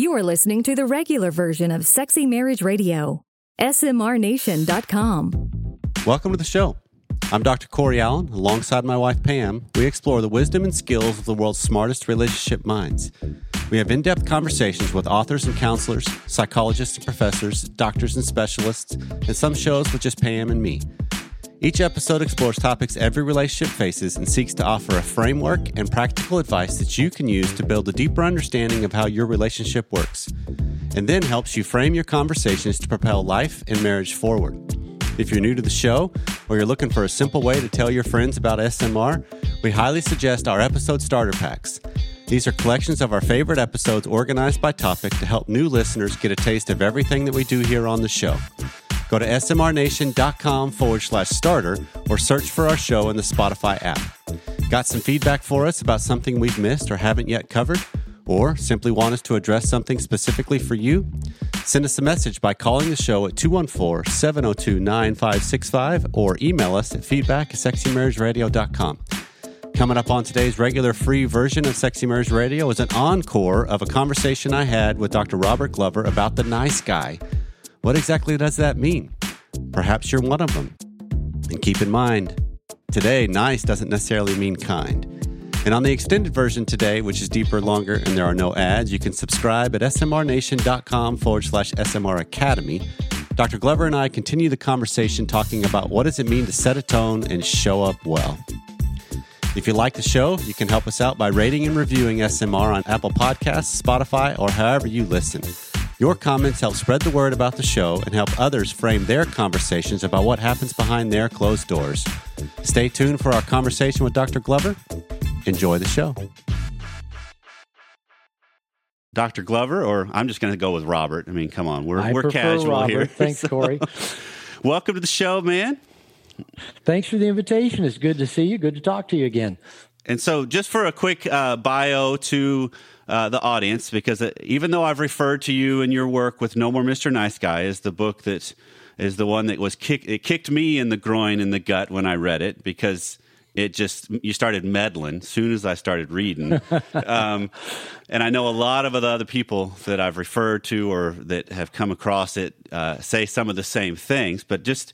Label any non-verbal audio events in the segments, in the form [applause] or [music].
You are listening to the regular version of Sexy Marriage Radio. SMRNation.com. Welcome to the show. I'm Dr. Corey Allen. Alongside my wife Pam, we explore the wisdom and skills of the world's smartest relationship minds. We have in depth conversations with authors and counselors, psychologists and professors, doctors and specialists, and some shows with just Pam and me. Each episode explores topics every relationship faces and seeks to offer a framework and practical advice that you can use to build a deeper understanding of how your relationship works, and then helps you frame your conversations to propel life and marriage forward. If you're new to the show or you're looking for a simple way to tell your friends about SMR, we highly suggest our episode starter packs. These are collections of our favorite episodes organized by topic to help new listeners get a taste of everything that we do here on the show. Go to smrnation.com forward slash starter or search for our show in the Spotify app. Got some feedback for us about something we've missed or haven't yet covered? Or simply want us to address something specifically for you? Send us a message by calling the show at 214 702 9565 or email us at feedback at sexymarriageradio.com. Coming up on today's regular free version of Sexy Marriage Radio is an encore of a conversation I had with Dr. Robert Glover about the nice guy. What exactly does that mean? Perhaps you're one of them. And keep in mind, today, nice doesn't necessarily mean kind. And on the extended version today, which is deeper, longer, and there are no ads, you can subscribe at smrnation.com forward slash SMR Academy. Dr. Glover and I continue the conversation talking about what does it mean to set a tone and show up well. If you like the show, you can help us out by rating and reviewing SMR on Apple Podcasts, Spotify, or however you listen. Your comments help spread the word about the show and help others frame their conversations about what happens behind their closed doors. Stay tuned for our conversation with Dr. Glover. Enjoy the show. Dr. Glover, or I'm just going to go with Robert. I mean, come on, we're I we're casual Robert. here. [laughs] Thanks, Corey. [laughs] welcome to the show, man. Thanks for the invitation. It's good to see you. Good to talk to you again. And so, just for a quick uh, bio to uh, the audience, because uh, even though I've referred to you and your work with No More Mr. Nice Guy as the book that is the one that was kick, it kicked me in the groin and the gut when I read it because it just you started meddling as soon as I started reading. [laughs] um, and I know a lot of the other people that I've referred to or that have come across it uh, say some of the same things, but just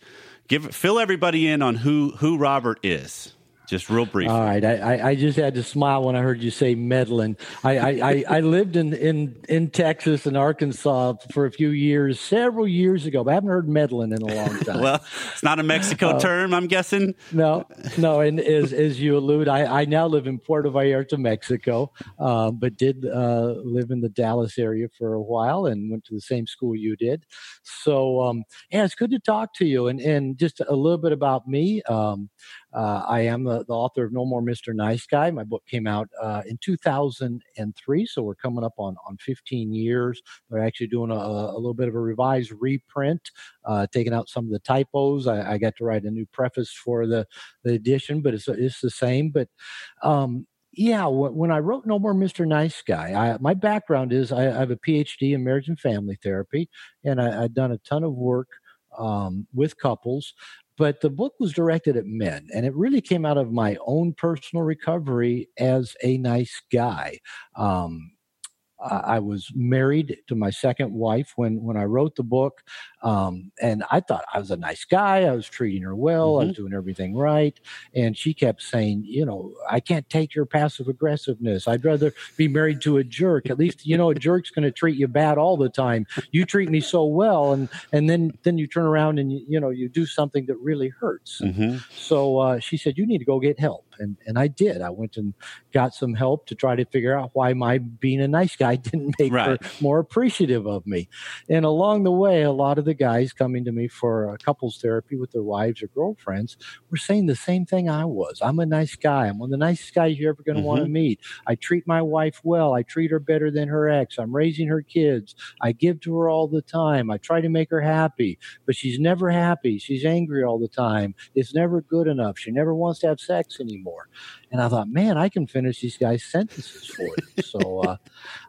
give fill everybody in on who who Robert is. Just real briefly. All right. I, I, I just had to smile when I heard you say meddling. I, I, I, I lived in, in, in Texas and Arkansas for a few years, several years ago, but I haven't heard meddling in a long [laughs] time. well, it's not a Mexico Uh, term, I'm guessing. no, no. And as, as you allude, I, I now live in Puerto Vallarta, Mexico, uh, but did uh, live in the Dallas area for a while and went to the same school you did. So, um, yeah, it's good to talk to you. And, and just a little bit about me. Um, uh, I am the, the author of No More Mr. Nice Guy. My book came out uh, in 2003, so we're coming up on, on 15 years. We're actually doing a, a little bit of a revised reprint, uh, taking out some of the typos. I, I got to write a new preface for the, the edition, but it's, it's the same. But um, yeah, wh- when I wrote No More Mr. Nice Guy, I, my background is I, I have a PhD in marriage and family therapy, and I, I've done a ton of work um, with couples. But the book was directed at men, and it really came out of my own personal recovery as a nice guy. Um, I was married to my second wife when when I wrote the book, um, and I thought I was a nice guy. I was treating her well. I was doing everything right, and she kept saying, "You know, I can't take your passive aggressiveness. I'd rather be married to a jerk. At least, you know, a jerk's going to treat you bad all the time. You treat me so well, and and then then you turn around and you, you know you do something that really hurts." hmm So uh, she said, "You need to go get help," and and I did. I went and got some help to try to figure out why my being a nice guy [laughs] didn't make Right. her more appreciative of me. And along the way, a lot of the guys coming to me for couples therapy with their wives or girlfriends were saying the same thing I was. I'm a nice guy. I'm one of the nicest guys you're ever going to want to mm-hmm. meet. I treat my wife well. I treat her better than her ex. I'm raising her kids. I give to her all the time. I try to make her happy, but she's never happy. She's angry all the time. It's never good enough. She never wants to have sex anymore. And I thought, man, I can finish these guys' sentences for you. so [laughs] uh,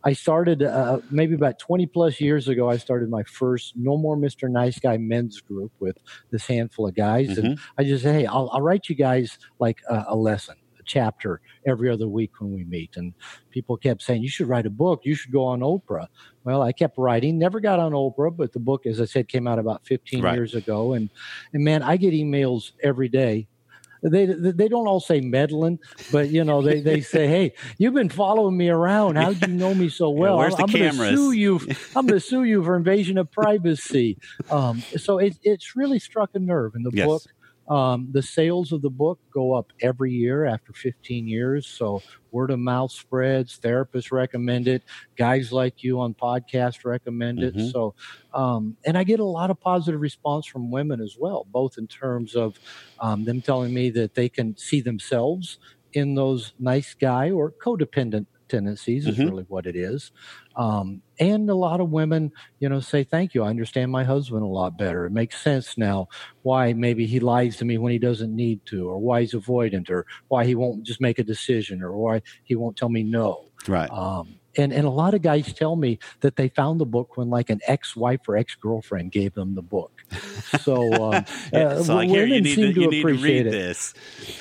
I started uh, maybe about 20 plus years ago. I started my first No More Mr. Nice Guy men's group with this handful of guys. And I just said, hey, I'll, I'll write you guys like a, lesson, a lesson. chapter every other week when we meet. And people kept saying, You should write a book. You should go on Oprah. Well, I kept writing, never got on Oprah, but the book, as I said, came out about 15 right. years ago. And, and man, I get emails every day they they don't all say meddling, but you know they, they say, "Hey, you've been following me around. How do you know me so well? Yeah, where's I'm, the I'm going to sue you. I'm going to sue you for invasion of privacy." [laughs] Um, so it, it's really struck a nerve in the yes. book. Um, the sales of the book go up every year after 15 years. So word of mouth spreads. Therapists recommend it. Guys like you on podcast recommend it. Mm-hmm. So, um, and I get a lot of positive response from women as well, both in terms of um, them telling me that they can see themselves in those nice guy or codependent tendencies is mm-hmm. really what it is. Um, and a lot of women, you know, say, thank you. I understand my husband a lot better. It makes sense now why maybe he lies to me when he doesn't need to, or why he's avoidant, or why he won't just make a decision, or why he won't tell me no. Right. Um, and and a lot of guys tell me that they found the book when like an ex-wife or ex-girlfriend gave them the book. So, um, [laughs] uh, so like, women here, seem to, to appreciate to it. this.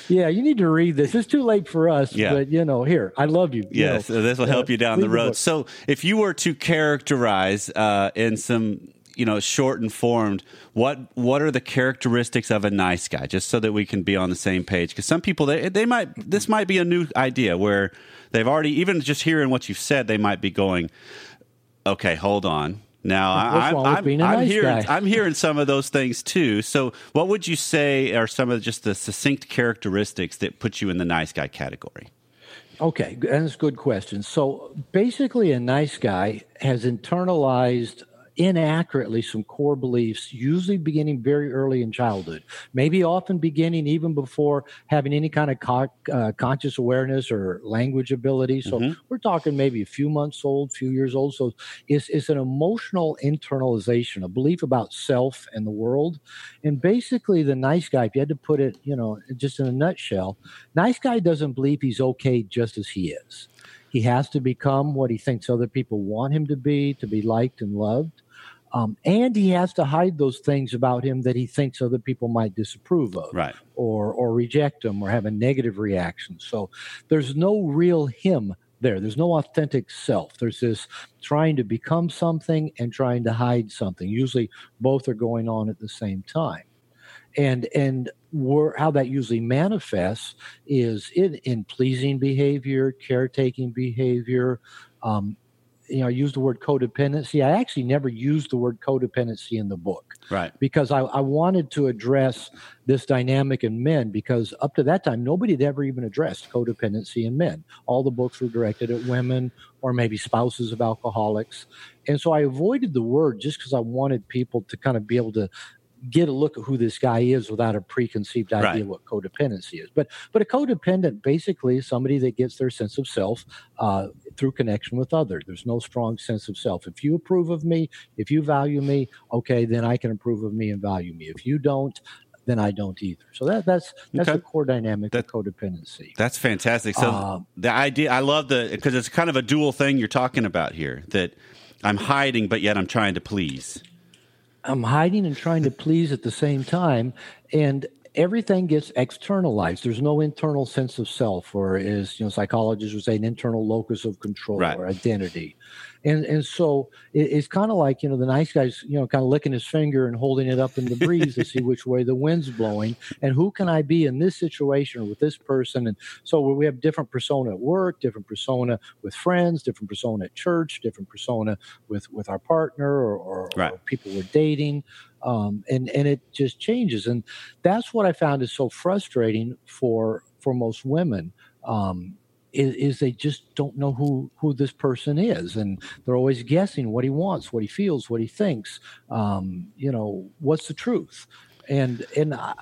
Yeah you need to read this. It's too late for us yeah. but you know here i love you yes you know, this will help uh, you down the road. the so if you were to characterize uh, in some you know short and formed what what are the characteristics of a nice guy just so that we can be on the same page because some people they, they might this might be a new idea where they've already even just hearing what you've said they might be going okay hold on now I'm, I'm, I'm nice hearing? I'm hearing some of those things too. So, what would you say are some of just the succinct characteristics that put you in the nice guy category? Okay, that's a good question. So, basically, a nice guy has internalized inaccurately some core beliefs, usually beginning very early in childhood, maybe often beginning even before having any kind of co- uh, conscious awareness or language ability. So mm-hmm. we're talking maybe a few months old, few years old. So it's, it's an emotional internalization, a belief about self and the world. And basically, the nice guy, if you had to put it, you know, just in a nutshell, nice guy doesn't believe he's okay just as he is. He has to become what he thinks other people want him to be, to be liked and loved. Um, and he has to hide those things about him that he thinks other people might disapprove of, right. or or reject him, or have a negative reaction. So there's no real him there. There's no authentic self. There's this trying to become something and trying to hide something. Usually, both are going on at the same time. And and how that usually manifests is in, in pleasing behavior, caretaking behavior, um, you know, I used the word codependency. I actually never used the word codependency in the book. Right. Because I, I wanted to address this dynamic in men because up to that time, nobody had ever even addressed codependency in men. All the books were directed at women or maybe spouses of alcoholics. And so I avoided the word just because I wanted people to kind of be able to get a look at who this guy is without a preconceived idea right. what codependency is. But but a codependent basically is somebody that gets their sense of self uh, through connection with others. There's no strong sense of self. If you approve of me, if you value me, okay, then I can approve of me and value me. If you don't, then I don't either. So that that's that's okay. the core dynamic that, of codependency. That's fantastic. So uh, the idea, I love the because it's kind of a dual thing you're talking about here. That I'm hiding, but yet I'm trying to please. I'm hiding and trying to please at the same time. And everything gets externalized. There's no internal sense of self, or is you know psychologists would say an internal locus of control right. or identity and and so it, it's kind of like you know the nice guy's you know kind of licking his finger and holding it up in the [laughs] breeze to see which way the wind's blowing and who can I be in this situation or with this person and so we have different persona at work, different persona with friends, different persona at church, different persona with with our partner or, or, right. or people we're dating. Um, and and it just changes, and that's what I found is so frustrating for for most women. Um, is, is, they just don't know who who this person is, and they're always guessing what he wants, what he feels, what he thinks. Um, you know, what's the truth? And and I,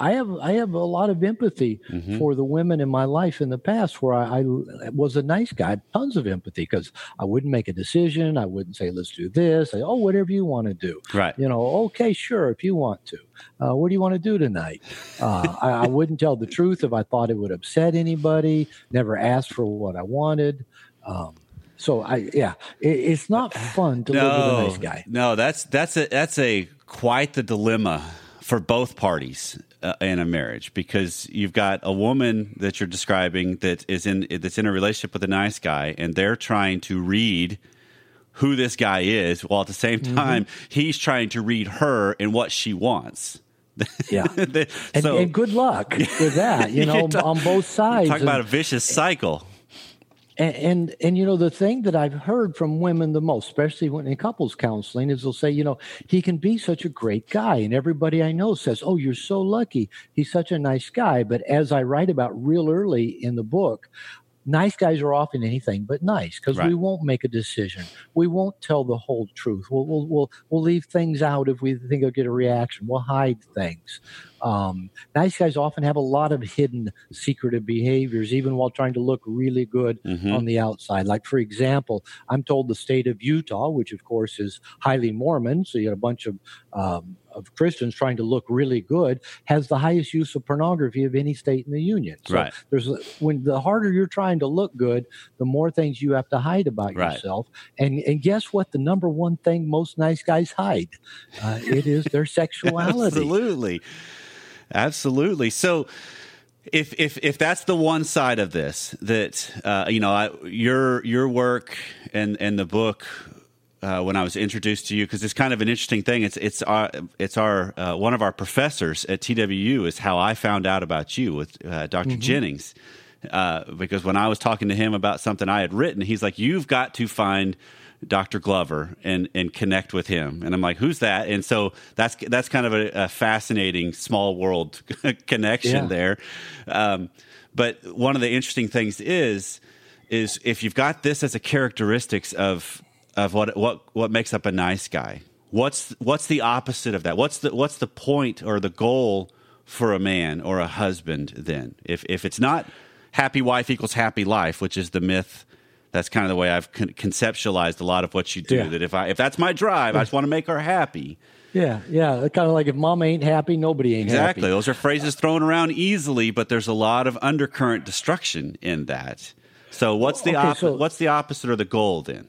I have I have a lot of empathy mm-hmm. for the women in my life in the past where I, I was a nice guy, tons of empathy because I wouldn't make a decision. I wouldn't say let's do this. I, oh, whatever you want to do. Right. You know, okay, sure, if you want to. Uh, what do you want to do tonight? Uh, I, I, wouldn't tell the truth if I thought it would upset anybody. Never asked for what I wanted. Um, so I yeah, it, it's not fun to no, live with a nice guy. No, that's that's a that's a quite the dilemma for both parties uh, in a marriage because you've got a woman that you're describing that is in that's in a relationship with a nice guy and they're trying to read who this guy is while at the same mm-hmm. time mm-hmm. he's trying to read her and what she wants [laughs] yeah the, and, so, and, good luck with that [laughs] you know on both sides talk about a vicious cycle and, and, and you know the thing that I've heard from women the most, especially when in couples counseling, is they'll say, you know, he can be such a great guy, and everybody I know says, "Oh, you're so lucky. He's such a nice guy." But as I write about real early in the book, nice guys are often anything but nice because right. we won't make a decision. We won't tell the whole truth. We'll, we'll, we'll, we'll leave things out if we think it'll get a reaction. We'll hide things. Um, nice guys often have a lot of hidden secretive behaviors, even while trying to look really good mm-hmm. on the outside. Like, for example, I'm told the state of Utah, which of course is highly Mormon, so you got a bunch of um, of Christians trying to look really good has the highest use of pornography of any state in the union. So right. there's when the harder you're trying to look good, the more things you have to hide about right. yourself. And and guess what? The number one thing most nice guys hide, uh, it is their [laughs] sexuality. Absolutely, absolutely. So if if if that's the one side of this that uh, you know I, your your work and and the book uh, when I was introduced to you because it's kind of an interesting thing. It's it's our it's our uh, one of our professors at TWU is how I found out about you with uh, doctor mm-hmm. Jennings. Uh, because when I was talking to him about something I had written, he's like, "You've got to find Dr. Glover and and connect with him." And I'm like, "Who's that?" And so that's that's kind of a, a fascinating small world [laughs] connection yeah. there. Um, but one of the interesting things is is if you've got this as a characteristics of of what what what makes up a nice guy. What's what's the opposite of that? What's the what's the point or the goal for a man or a husband then? If if it's not happy wife equals happy life, which is the myth that's kind of the way I've con- conceptualized a lot of what you do. Yeah. That if I if that's my drive, I just want to make her happy. Yeah, yeah. Kind of like if mom ain't happy, nobody ain't exactly. happy. Exactly. Those are phrases thrown around easily, but there's a lot of undercurrent destruction in that. So what's oh, the okay, op- so, what's the opposite or the goal then?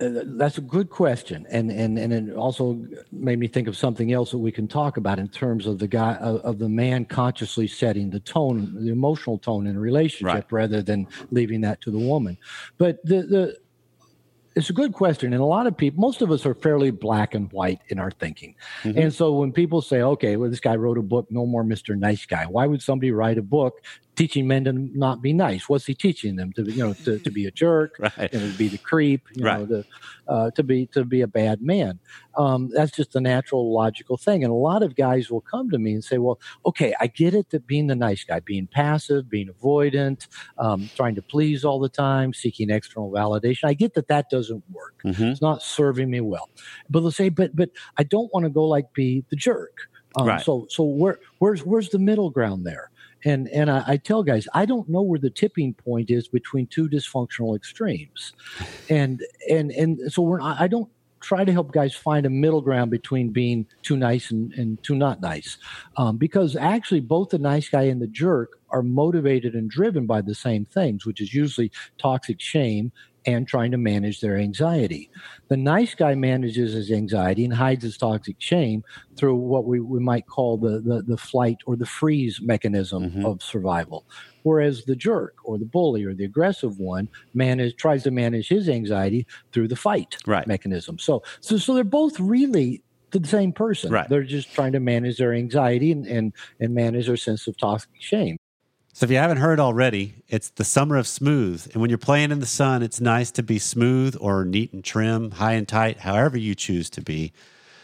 Uh, that's a good question, and and and it also made me think of something else that we can talk about in terms of the guy of, of the man consciously setting the tone, the emotional tone in a relationship, right. rather than leaving that to the woman. But the the it's a good question, and a lot of people, most of us are fairly black and white in our thinking, mm-hmm. and so when people say, "Okay, well, this guy wrote a book, no more Mister Nice Guy," why would somebody write a book teaching men to not be nice. What's he teaching them to you know to, to be a jerk, [laughs] right. you know, to be the creep, you right. know, to uh, to be to be a bad man. Um, that's just a natural, logical thing. And a lot of guys will come to me and say, "Well, okay, I get it that being the nice guy, being passive, being avoidant, um, trying to please all the time, seeking external validation. I get that that doesn't work. Mm-hmm. It's not serving me well." But they'll say, "But but I don't want to go like be the jerk." Um, right. So so where where's where's the middle ground there? And and I, I, tell guys I don't know where the tipping point is between two dysfunctional extremes, and and and so we're I don't try to help guys find a middle ground between being too nice and, and too not nice, um, because actually both the nice guy and the jerk are motivated and driven by the same things, which is usually toxic shame and trying to manage their anxiety. The nice guy manages his anxiety and hides his toxic shame through what we, we might call the, the, the flight or the freeze mechanism mm-hmm. of survival. Whereas the jerk or the bully or the aggressive one manage, tries to manage his anxiety through the fight right. mechanism. So, so, so they're both really the same person. Right. They're just trying to manage their anxiety and, and, and manage their sense of toxic shame. So if you haven't heard already, it's the summer of smooth. And when you're playing in the sun, it's nice to be smooth or neat and trim, high and tight, however you choose to be.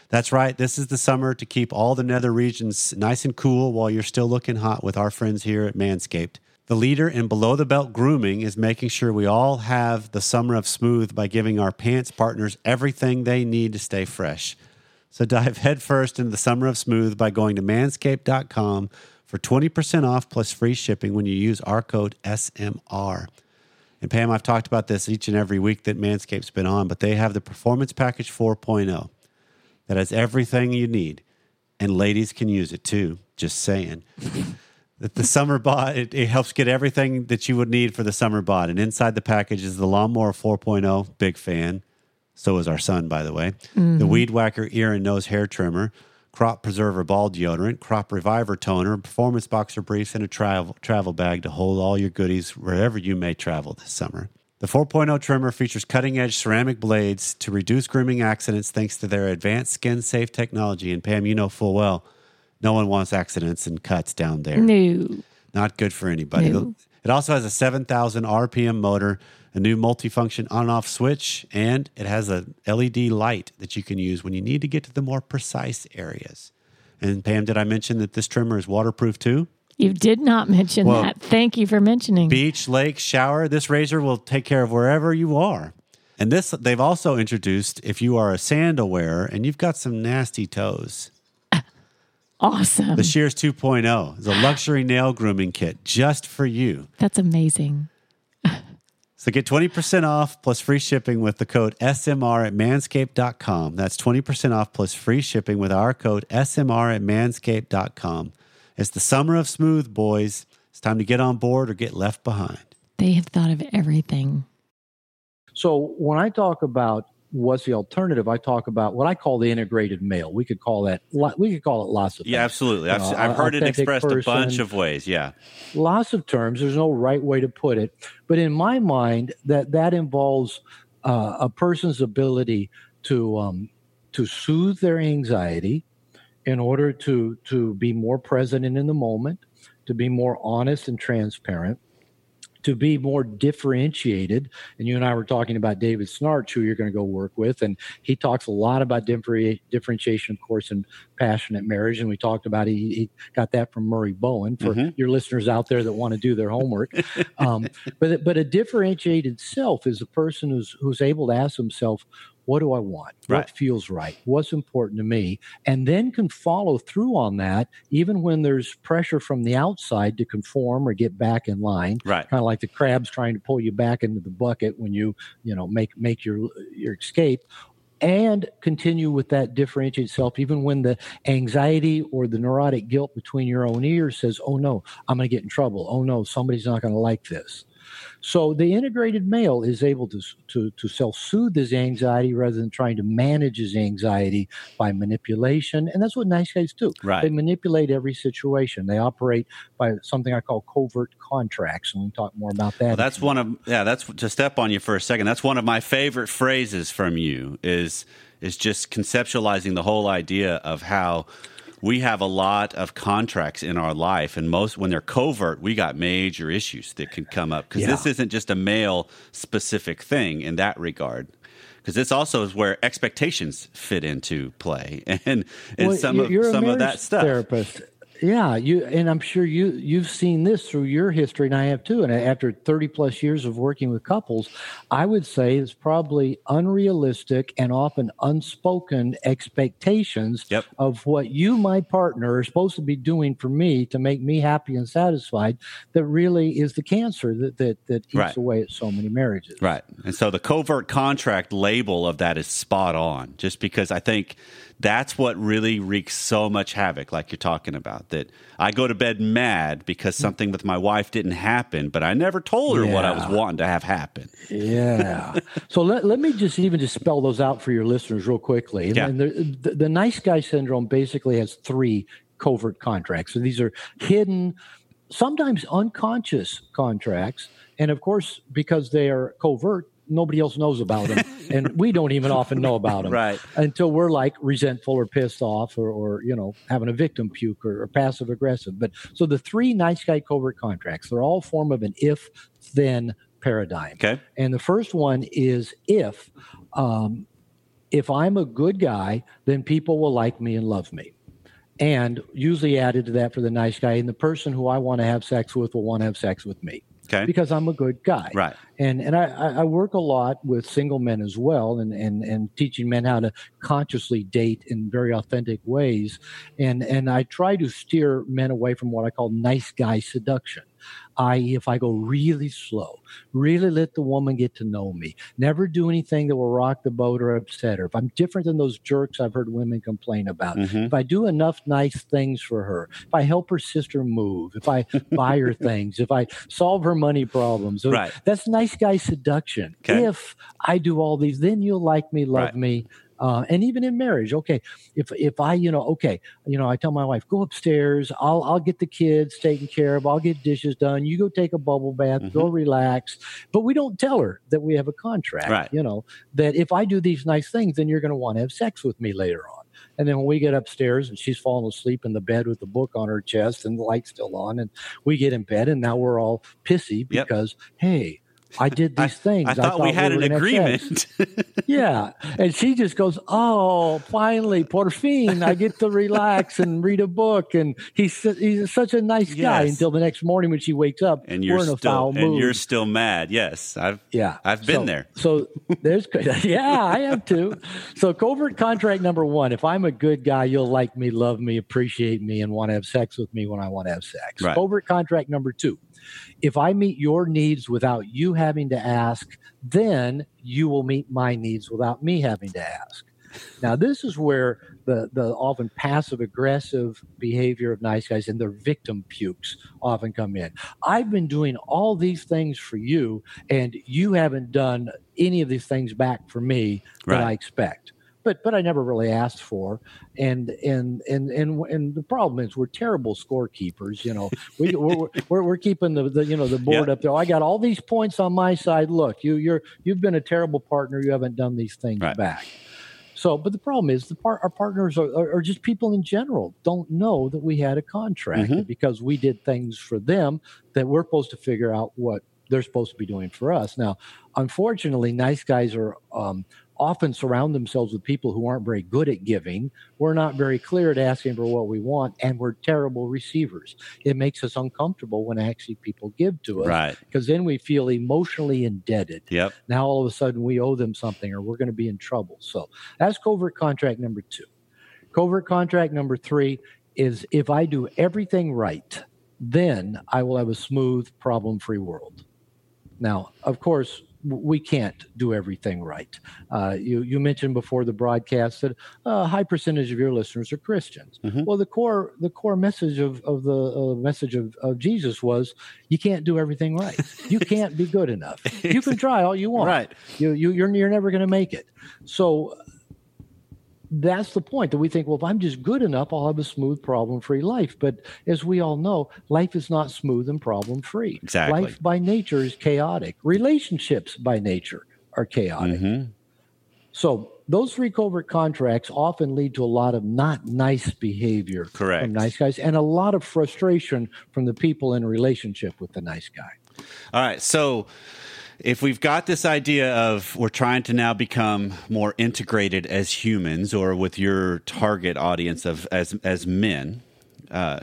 That's right. This is the summer to keep all the nether regions nice and cool while you're still looking hot with our friends here at Manscaped. The leader in below the belt grooming is making sure we all have the summer of smooth by giving our pants partners everything they need to stay fresh. So dive [laughs] headfirst into the summer of smooth by going to manscaped.com for 20% off plus free shipping when you use our code SMR. And Pam, I've talked about this each and every week that Manscaped's been on, but they have the Performance Package 4.0 that has everything you need. And ladies can use it too, just saying. [laughs] that the summer bod, it, it, helps get everything that you would need for the summer bod. And inside the package is the Lawnmower 4.0, big fan. So is our son, by the way. Mm-hmm. The Weed Whacker ear and nose hair trimmer, Crop Preserver Ball Deodorant, Crop Reviver Toner, Performance Boxer Briefs, and a travel, travel bag to hold all your goodies wherever you may travel this summer. The 4.0 trimmer features cutting edge ceramic blades to reduce grooming accidents thanks to their advanced skin safe technology. And Pam, you know full well, no one wants accidents and cuts down there. No. Not good for anybody. No. It also has a 7,000 RPM motor, a new multifunction on off switch, and it has a LED light that you can use when you need to get to the more precise areas. And Pam, did I mention that this trimmer is waterproof too? You did not mention Well, that. Thank you for mentioning. Beach, lake, shower, this razor will take care of wherever you are. And this they've also introduced if you are a sandal wearer and you've got some nasty toes. Awesome. The Shears 2.0 is a luxury nail grooming kit just for you. That's amazing. So get 20% off plus free shipping with the code SMR at manscaped.com. That's 20% off plus free shipping with our code SMR at manscaped.com. It's the summer of smooth, boys. It's time to get on board or get left behind. They have thought of everything. So when I talk about what's the alternative, I talk about what I call the integrated male. We could call that. We could call it lots of. Yeah, things. absolutely. I've, know, I've heard it expressed a bunch of ways. Yeah. lots of terms. There's no right way to put it, but in my mind, that that involves uh, a person's ability to um, to soothe their anxiety in order to to be more present and in the moment, to be more honest and transparent. To be more differentiated, and you and I were talking about David Schnarch, who you're going to go work with, and he talks a lot about differentiation, of course, in passionate marriage. And we talked about he, he got that from Murray Bowen for Mhm. your listeners out there that want to do their homework. um, but but a differentiated self is a person who's who's able to ask himself, "What do I want? Right. What feels right? What's important to me?" And then can follow through on that, even when there's pressure from the outside to conform or get back in line Right. kind of like the crabs trying to pull you back into the bucket when you you know make make your your escape and continue with that differentiated self even when the anxiety or the neurotic guilt between your own ears says oh no i'm going to get in trouble oh no somebody's not going to like this so the integrated male is able to to to self-soothe his anxiety rather than trying to manage his anxiety by manipulation and that's what nice guys do Right. they manipulate every situation they operate by something i call covert contracts and we can talk more about that Well, that's one of yeah. That's to step on you for a second. That's one of my favorite phrases from you. Is is just conceptualizing the whole idea of how we have a lot of contracts in our life, and most when they're covert, we got major issues that can come up because Yeah. this isn't just a male specific thing in that regard. Because this also is where expectations fit into play, [laughs] and and Well, some of some of that stuff. Therapist. Yeah, you and I'm sure you you've seen this through your history, and I have too. And after 30 plus years of working with couples, I would say it's probably unrealistic and often unspoken expectations Yep. of what you, my partner, are supposed to be doing for me to make me happy and satisfied. That really is the cancer that that that eats Right. away at so many marriages. Right. And so the covert contract label of that is spot on, just because I think that's what really wreaks so much havoc, like you're talking about. That I go to bed mad because something with my wife didn't happen, but I never told her what I was wanting to have happen. Yeah. [laughs] so let, let me just even just spell those out for your listeners real quickly. And, Yeah. the, the, the nice guy syndrome basically has three covert contracts. So these are hidden, sometimes unconscious contracts. And of course, because they are covert, nobody else knows about them. [laughs] and we don't even often know about them Right. until we're like resentful or pissed off or, or you know, having a victim puke or, or passive aggressive. But so the three nice guy covert contracts, they're all form of an if then paradigm. Okay. And the first one is if um, if I'm a good guy, then people will like me and love me. And usually added to that for the nice guy, and the person who I want to have sex with will want to have sex with me Okay. because I'm a good guy. Right. And and I, I I work a lot with single men as well, and, and and teaching men how to consciously date in very authentic ways, and and I try to steer men away from what I call nice guy seduction, i.e., if I go really slow, really let the woman get to know me, never do anything that will rock the boat or upset her. If I'm different than those jerks I've heard women complain about, Mhm. if I do enough nice things for her, if I help her sister move, if I buy her [laughs] things, if I solve her money problems, Right. that's nice guy seduction. Okay. If I do all these, then you'll like me, love Right. me, Uh, and even in marriage, okay, if if I, you know, okay, you know, I tell my wife, go upstairs. I'll I'll get the kids taken care of. I'll get dishes done. You go take a bubble bath. Mm-hmm. Go relax. But we don't tell her that we have a contract. Right. You know that if I do these nice things, then you're going to want to have sex with me later on. And then when we get upstairs and she's fallen asleep in the bed with the book on her chest and the light's still on, and we get in bed and now we're all pissy Yep. because, hey, I did I, these things. I thought we had were an have sex." agreement. [laughs] [laughs] Yeah. And she just goes, Oh, finally, por fin, I get to relax and read a book. And he's, he's such a nice guy until the next morning when she wakes up. and you're we're in a still foul and mood. you're still mad. Yes, I've Yeah, I've been So- there. So there's, [laughs] yeah, I am too. So covert contract number one: if I'm a good guy, you'll like me, love me, appreciate me, and want to have sex with me when I want to have sex. Right. Covert contract number two: if I meet your needs without you having to ask, then you will meet my needs without me having to ask. Now, this is where the, the often passive aggressive behavior of nice guys and their victim pukes often come in. I've been doing all these things for you, and you haven't done any of these things back for me that I expect. But but I never really asked for, and and and and and the problem is we're terrible scorekeepers. You know, we we're, we're, [laughs] we're keeping the, the you know the board Yeah. up there. I got all these points on my side. Look, you you're you've been a terrible partner. You haven't done these things Right. back. So, but the problem is the par- our partners are, are, are just people in general don't know that we had a contract Mhm. because we did things for them that we're supposed to figure out what they're supposed to be doing for us. Now, unfortunately, nice guys are um, often surround themselves with people who aren't very good at giving. We're not very clear at asking for what we want, and we're terrible receivers. It makes us uncomfortable when actually people give to us right. because then we feel emotionally indebted Yep. now all of a sudden we owe them something or we're going to be in trouble. So that's covert contract number two. Covert contract number three is if I do everything right, then I will have a smooth, problem free world. Now, of course, we can't do everything right. Uh, you, you mentioned before the broadcast that a high percentage of your listeners are Christians. Mhm. Well, the core the core message of, of the uh, message of, of Jesus was you can't do everything right. You [laughs] can't be good enough. You can try all you want. Right. You, you you're you're never going to make it. So that's the point that we think, well, if I'm just good enough, I'll have a smooth, problem-free life. But as we all know, life is not smooth and problem-free. Exactly. Life by nature is chaotic. Relationships by nature are chaotic. Mhm. So those three covert contracts often lead to a lot of not nice behavior Correct. from nice guys and a lot of frustration from the people in relationship with the nice guy. All right. So if we've got this idea of we're trying to now become more integrated as humans or with your target audience of as as men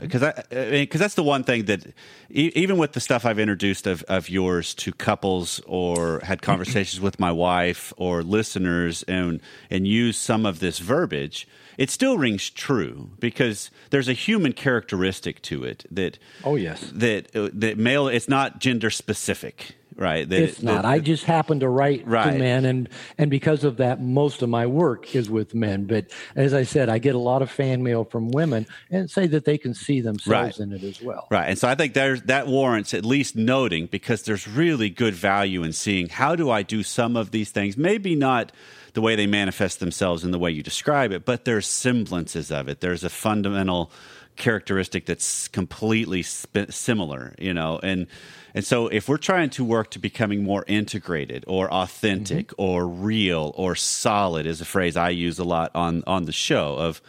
because I because that's the one thing that e- even with the stuff I've introduced of, of yours to couples or had [clears throat] conversations with my wife or listeners and and use some of this verbiage, it still rings true because there's a human characteristic to it that Oh yes. that uh, that male it's not gender specific right that It's not. that- I just happen to write Right. to men, and and because of that, most of my work is with men. But as I said, I get a lot of fan mail from women and say that they can see themselves Right. in it as well. right and so i think there's that warrants at least noting because there's really good value in seeing how do i do some of these things maybe not the way they manifest themselves in the way you describe it but there's semblances of it there's a fundamental characteristic that's completely sp- similar you know and and so if we're trying to work to becoming more integrated or authentic Mm-hmm. or real or solid is a phrase i use a lot on on the show of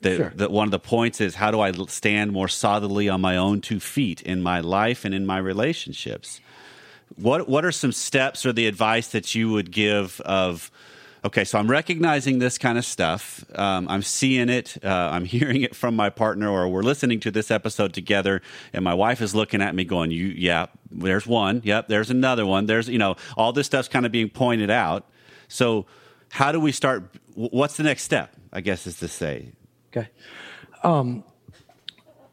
that, Sure. that one of the points is how do I stand more solidly on my own two feet in my life and in my relationships? What what are some steps or the advice that you would give of okay, so I'm recognizing this kind of stuff. Um, I'm seeing it. Uh, I'm [laughs] hearing it from my partner, or we're listening to this episode together, and my wife is looking at me, going, "You, yeah, there's one. Yep, there's another one. There's you know, all this stuff's kind of being pointed out. So, how do we start? What's the next step? I guess is to say, Okay. Um,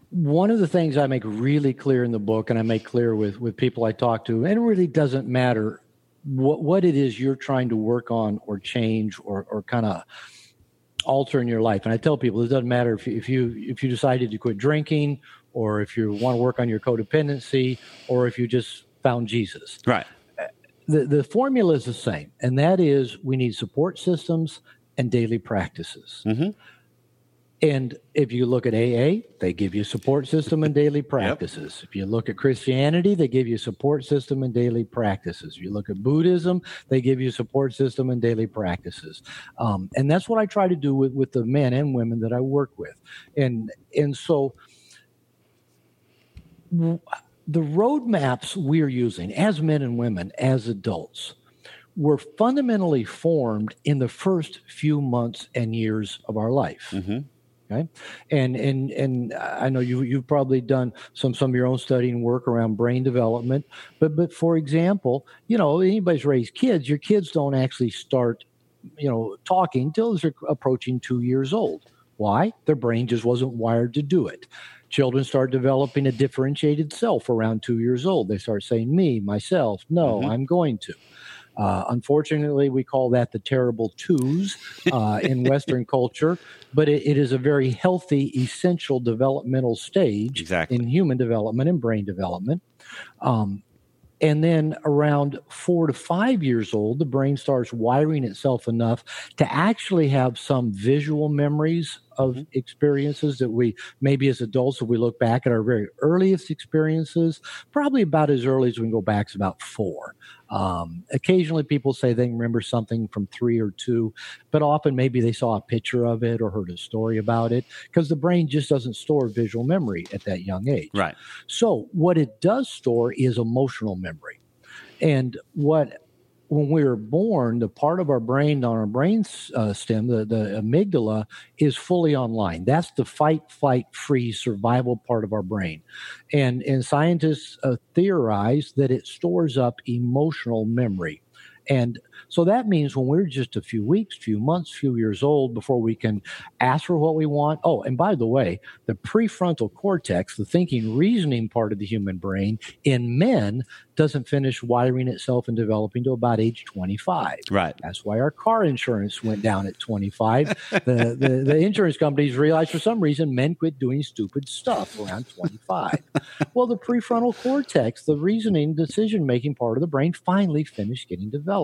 one of the things I make really clear in the book, and I make clear with with people I talk to, and it really doesn't matter what what it is you're trying to work on or change or or kind of alter in your life. And I tell people it doesn't matter if you, if you if you decided to quit drinking, or if you want to work on your codependency, or if you just found Jesus right. the, the formula is the same, and that is we need support systems and daily practices. Mhm. And if you look at AA, they give you support system and daily practices. If you look at Christianity, they give you support system and daily practices. If you look at Buddhism, they give you support system and daily practices. Um, and that's what I try to do with, with the men and women that I work with. And and so the roadmaps we're using as men and women, as adults, were fundamentally formed in the first few months and years of our life. hmm Okay, and and and I know you you've probably done some some of your own studying work around brain development, but but for example, you know anybody's raised kids, your kids don't actually start, you know, talking till they're approaching two years old. Why? Their brain just wasn't wired to do it. Children start developing a differentiated self around two years old. They start saying me, myself, no, Mhm. I'm going to. Uh, unfortunately, we call that the terrible twos uh, in [laughs] Western culture, but it, it is a very healthy, essential developmental stage Exactly. in human development and brain development. Um, and then around four to five years old, the brain starts wiring itself enough to actually have some visual memories of Mhm. experiences that we maybe as adults, if we look back at our very earliest experiences, probably about as early as we can go back is about four. Um, occasionally, people say they remember something from three or two, but often maybe they saw a picture of it or heard a story about it because the brain just doesn't store visual memory at that young age. Right. So, what it does store is emotional memory. And what, when we are born, the part of our brain on our brain uh, stem, the, the amygdala, is fully online. That's the fight, flight, freeze, survival part of our brain. And, and scientists uh, theorize that it stores up emotional memory. And so that means when we're just a few weeks, few months, few years old before we can ask for what we want. Oh, and by the way, the prefrontal cortex, the thinking, reasoning part of the human brain in men doesn't finish wiring itself and developing to about age 25. Right. That's why our car insurance went down at 25. the, the, the insurance companies realized for some reason men quit doing stupid stuff around 25. well, the prefrontal cortex, the reasoning, decision making part of the brain, finally finished getting developed.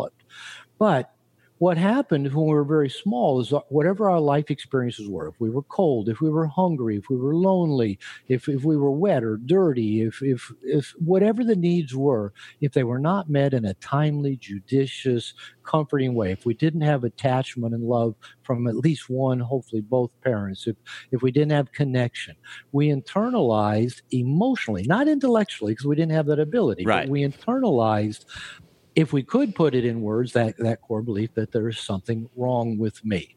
But what happened when we were very small is whatever our life experiences were, if we were cold, if we were hungry, if we were lonely, if, if we were wet or dirty, if, if, if whatever the needs were, if they were not met in a timely, judicious, comforting way, if we didn't have attachment and love from at least one, hopefully both parents, if, if we didn't have connection, we internalized emotionally, not intellectually, because we didn't have that ability, Right. but we internalized if we could put it in words, that, that core belief that there is something wrong with me.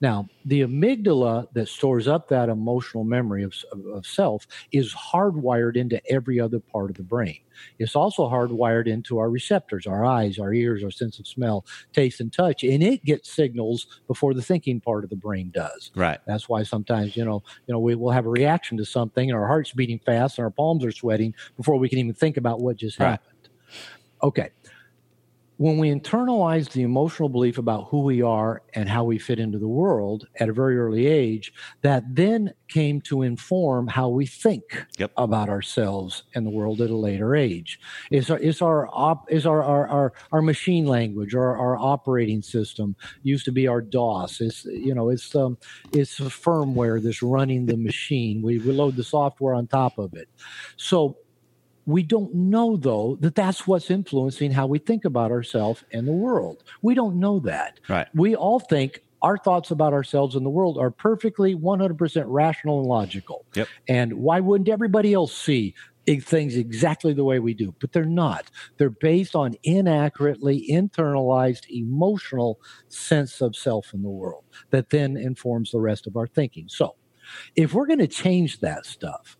Now, the amygdala that stores up that emotional memory of, of, of self is hardwired into every other part of the brain. It's also hardwired into our receptors, our eyes, our ears, our sense of smell, taste, and touch, and it gets signals before the thinking part of the brain does. Right. That's why sometimes, you know, you know, we will have a reaction to something and our heart's beating fast and our palms are sweating before we can even think about what just Right. happened. Okay. When we internalize the emotional belief about who we are and how we fit into the world at a very early age, that then came to inform how we think Yep. about ourselves and the world at a later age. Is our is our op, is our, our our our machine language or our operating system used to be our DOS. It's you know it's um it's the firmware that's running the machine. We we load the software on top of it. So we don't know, though, that that's what's influencing how we think about ourselves and the world. We don't know that. Right. We all think our thoughts about ourselves and the world are perfectly 100% rational and logical. Yep. And why wouldn't everybody else see things exactly the way we do? But they're not. They're based on inaccurately internalized emotional sense of self in the world that then informs the rest of our thinking. So, if we're going to change that stuff,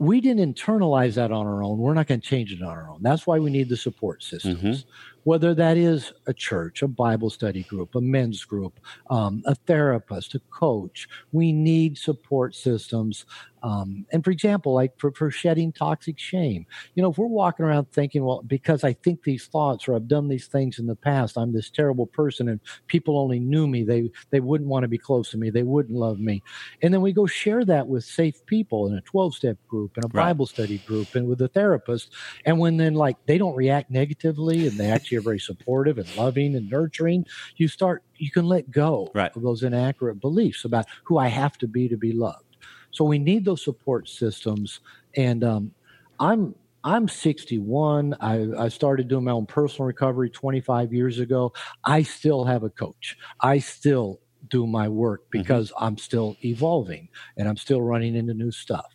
we didn't internalize that on our own. We're not going to change it on our own. That's why we need the support systems, whether that is a church, a Bible study group, a men's group, um, a therapist, a coach. We need support systems Um, and for example, like for, for shedding toxic shame, you know, if we're walking around thinking, well, because I think these thoughts or I've done these things in the past, I'm this terrible person and people only knew me, they, they wouldn't want to be close to me, they wouldn't love me. And then we go share that with safe people in a 12 step group, and a Right. Bible study group, and with a therapist. And when then, like, they don't react negatively and they actually are very supportive and loving and nurturing, you start, you can let go Right. of those inaccurate beliefs about who I have to be to be loved. So we need those support systems. And um, I'm I'm 61. I, I started doing my own personal recovery 25 years ago. I still have a coach. I still do my work because I'm still evolving and I'm still running into new stuff.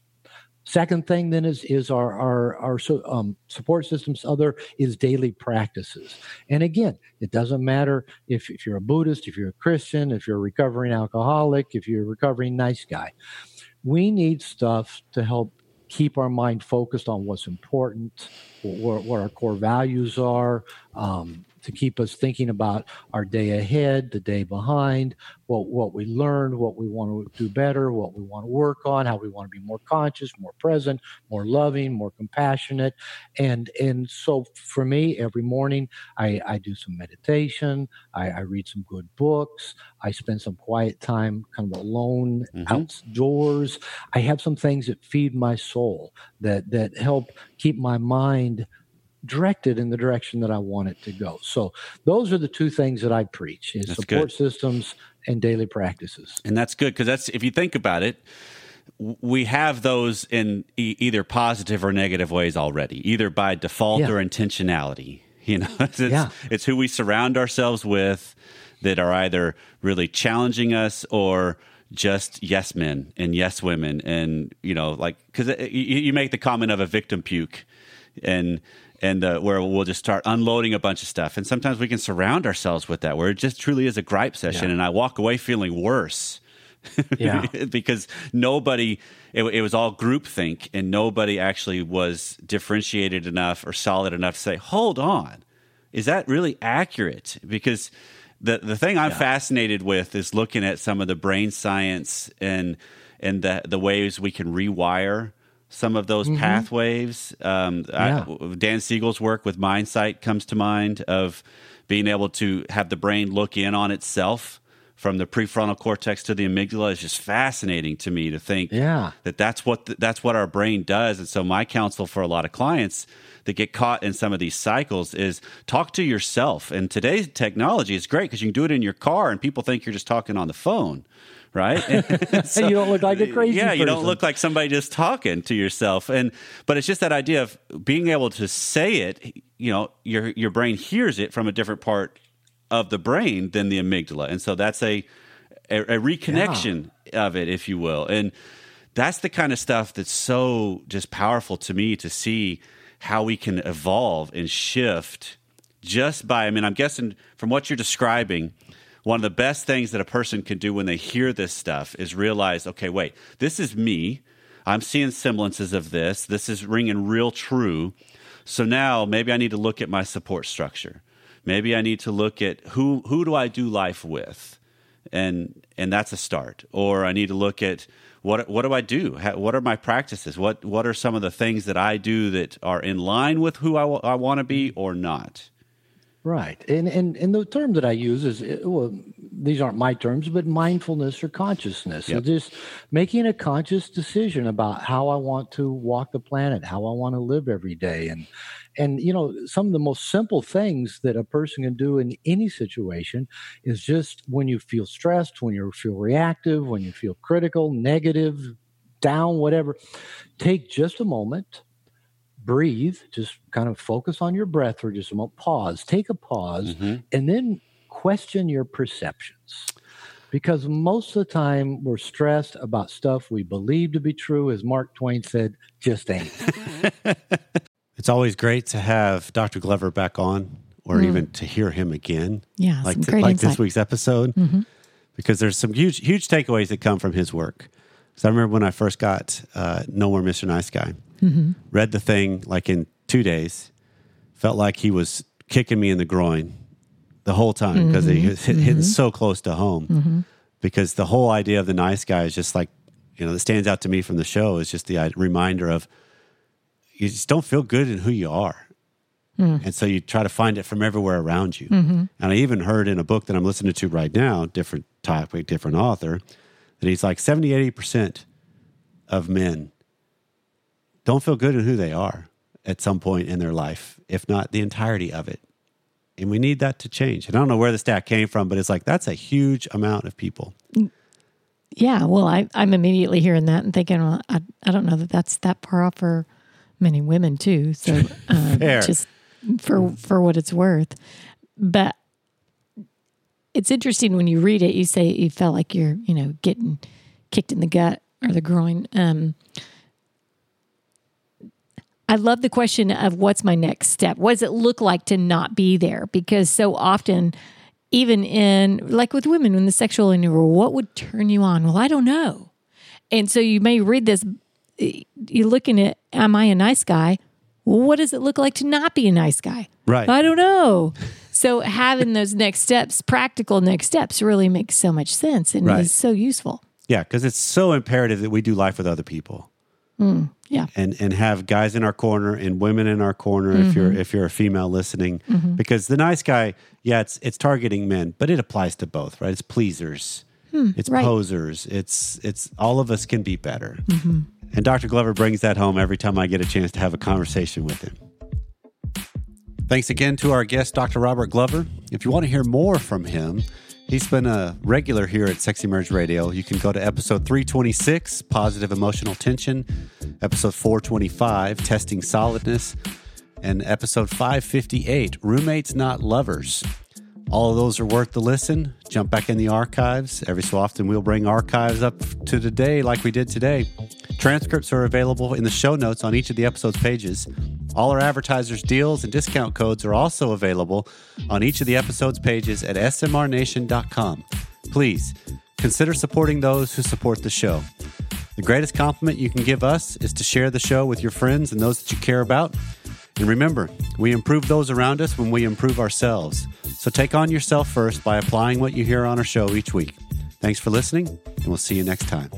Second thing then is is our our our um, support systems. Other is daily practices, and again, it doesn't matter if if you're a Buddhist, if you're a Christian, if you're a recovering alcoholic, if you're a recovering nice guy. We need stuff to help keep our mind focused on what's important, what, what our core values are, um, to keep us thinking about our day ahead, the day behind, what what we learned, what we want to do better, what we want to work on, how we want to be more conscious, more present, more loving, more compassionate, and and so for me, every morning I, I do some meditation, I, I read some good books, I spend some quiet time kind of alone Mhm. outdoors. I have some things that feed my soul that that help keep my mind directed in the direction that I want it to go. So those are the two things that I preach is That's support good. systems and daily practices. And that's good because that's if you think about it, we have those in e- either positive or negative ways already, either by default Yeah. or intentionality. [laughs] You know, it's, Yeah. it's who we surround ourselves with that are either really challenging us or just yes men and yes women, and you know, like because uh, you, you make the comment of a victim puke, and and uh, where we'll just start unloading a bunch of stuff, and sometimes we can surround ourselves with that, where it just truly is a gripe session, Yeah. and I walk away feeling worse. [laughs] Yeah. because nobody it, it was all groupthink and nobody actually was differentiated enough or solid enough to say hold on is that really accurate because the the thing i'm fascinated with is looking at some of the brain science and and the the ways we can rewire some of those pathways um, Yeah. I, dan siegel's work with mindsight comes to mind of being able to have the brain look in on itself from the prefrontal cortex to the amygdala is just fascinating to me to think Yeah. that that's what the, that's what our brain does and so my counsel for a lot of clients that get caught in some of these cycles is talk to yourself. And today's technology is great because you can do it in your car and people think you're just talking on the phone right? [laughs] [laughs] And you don't look like a crazy yeah you don't look like somebody just talking to yourself. And but it's just that idea of being able to say it you know your your brain hears it from a different part of the brain than the amygdala. And so that's a a, a reconnection of it if you will. And that's the kind of stuff that's so just powerful to me to see how we can evolve and shift just by i mean i'm guessing from what you're describing one of the best things that a person can do when they hear this stuff is realize okay wait this is me. I'm seeing semblances of this. This is ringing real true. So now maybe i need to look at my support structure. Maybe i need to look at who who do i do life with? And and that's a start. Or i need to look at what what do i do How, what are my practices what what are some of the things that i do that are in line with who i, I want to be or not Right. And, and and the term that I use is uh, well, these aren't my terms, but mindfulness or consciousness. So just making a conscious decision about how I want to walk the planet, how I want to live every day. And and you know, some of the most simple things that a person can do in any situation is just when you feel stressed, when you feel reactive, when you feel critical, negative, down, whatever, take just a moment breathe, just kind of focus on your breath for just a moment, pause, take a pause, Mhm. and then question your perceptions. Because most of the time we're stressed about stuff we believe to be true, as Mark Twain said, just ain't. [laughs] it's always great to have dr glover back on or mm. even to hear him again Yeah, like, some t- great like this week's episode. Mm-hmm. Because there's some huge huge takeaways that come from his work. So i remember when i first got uh, no more mr nice guy. Mm-hmm. Read the thing like in two days. Felt like he was kicking me in the groin the whole time because he mm-hmm. was hit, hitting so close to home. Because the whole idea of the nice guy is just like you know, that stands out to me from the show is just the uh, reminder of you just don't feel good in who you are. Hmm. And so you try to find it from everywhere around you. Mm-hmm. And I even heard in a book that I'm listening to right now, different topic, different author, that he's like 70, 80% of men don't feel good in who they are at some point in their life, if not the entirety of it. And we need that to change. And I don't know where the stat came from, but it's like that's a huge amount of people. Mm. Yeah, well, I, I'm immediately hearing that and thinking, well, I, I don't know that that's that far off for many women too. So [laughs] um, just for for what it's worth, but it's interesting when you read it. You say you felt like you're, you know, getting kicked in the gut or the groin. Um, I love the question of what's my next step? What does it look like to not be there? Because so often, even in like with women, when the sexual endeavor, what would turn you on? Well, I don't know. And so you may read this, you're looking at, am I a nice guy? What does it look like to not be a nice guy? Right. I don't know. So having those next steps, practical next steps, really makes so much sense and Right. is so useful. Yeah, because it's so imperative that we do life with other people. Mm, yeah. and and have guys in our corner and women in our corner if you're mm-hmm. if you're a female listening mm-hmm. because the nice guy yeah it's it's targeting men but it applies to both right it's pleasers Hmm, it's right. posers it's it's all of us can be better mm-hmm. and dr glover brings that home every time i get a chance to have a conversation with him Thanks again to our guest, Dr. Robert Glover. If you want to hear more from him, he's been a regular here at Sexy Marriage Radio. You can go to episode 326, Positive Emotional Tension, episode 425, Testing Solidness, and episode 558, Roommates Not Lovers. All of those are worth the listen. Jump back in the archives. Every so often, we'll bring archives up to today, like we did today. Transcripts are available in the show notes on each of the episode's pages. All our advertisers' deals and discount codes are also available on each of the episode's pages at smrnation.com. Please consider supporting those who support the show. The greatest compliment you can give us is to share the show with your friends and those that you care about. And remember, we improve those around us when we improve ourselves. So take on yourself first by applying what you hear on our show each week. Thanks for listening, and we'll see you next time.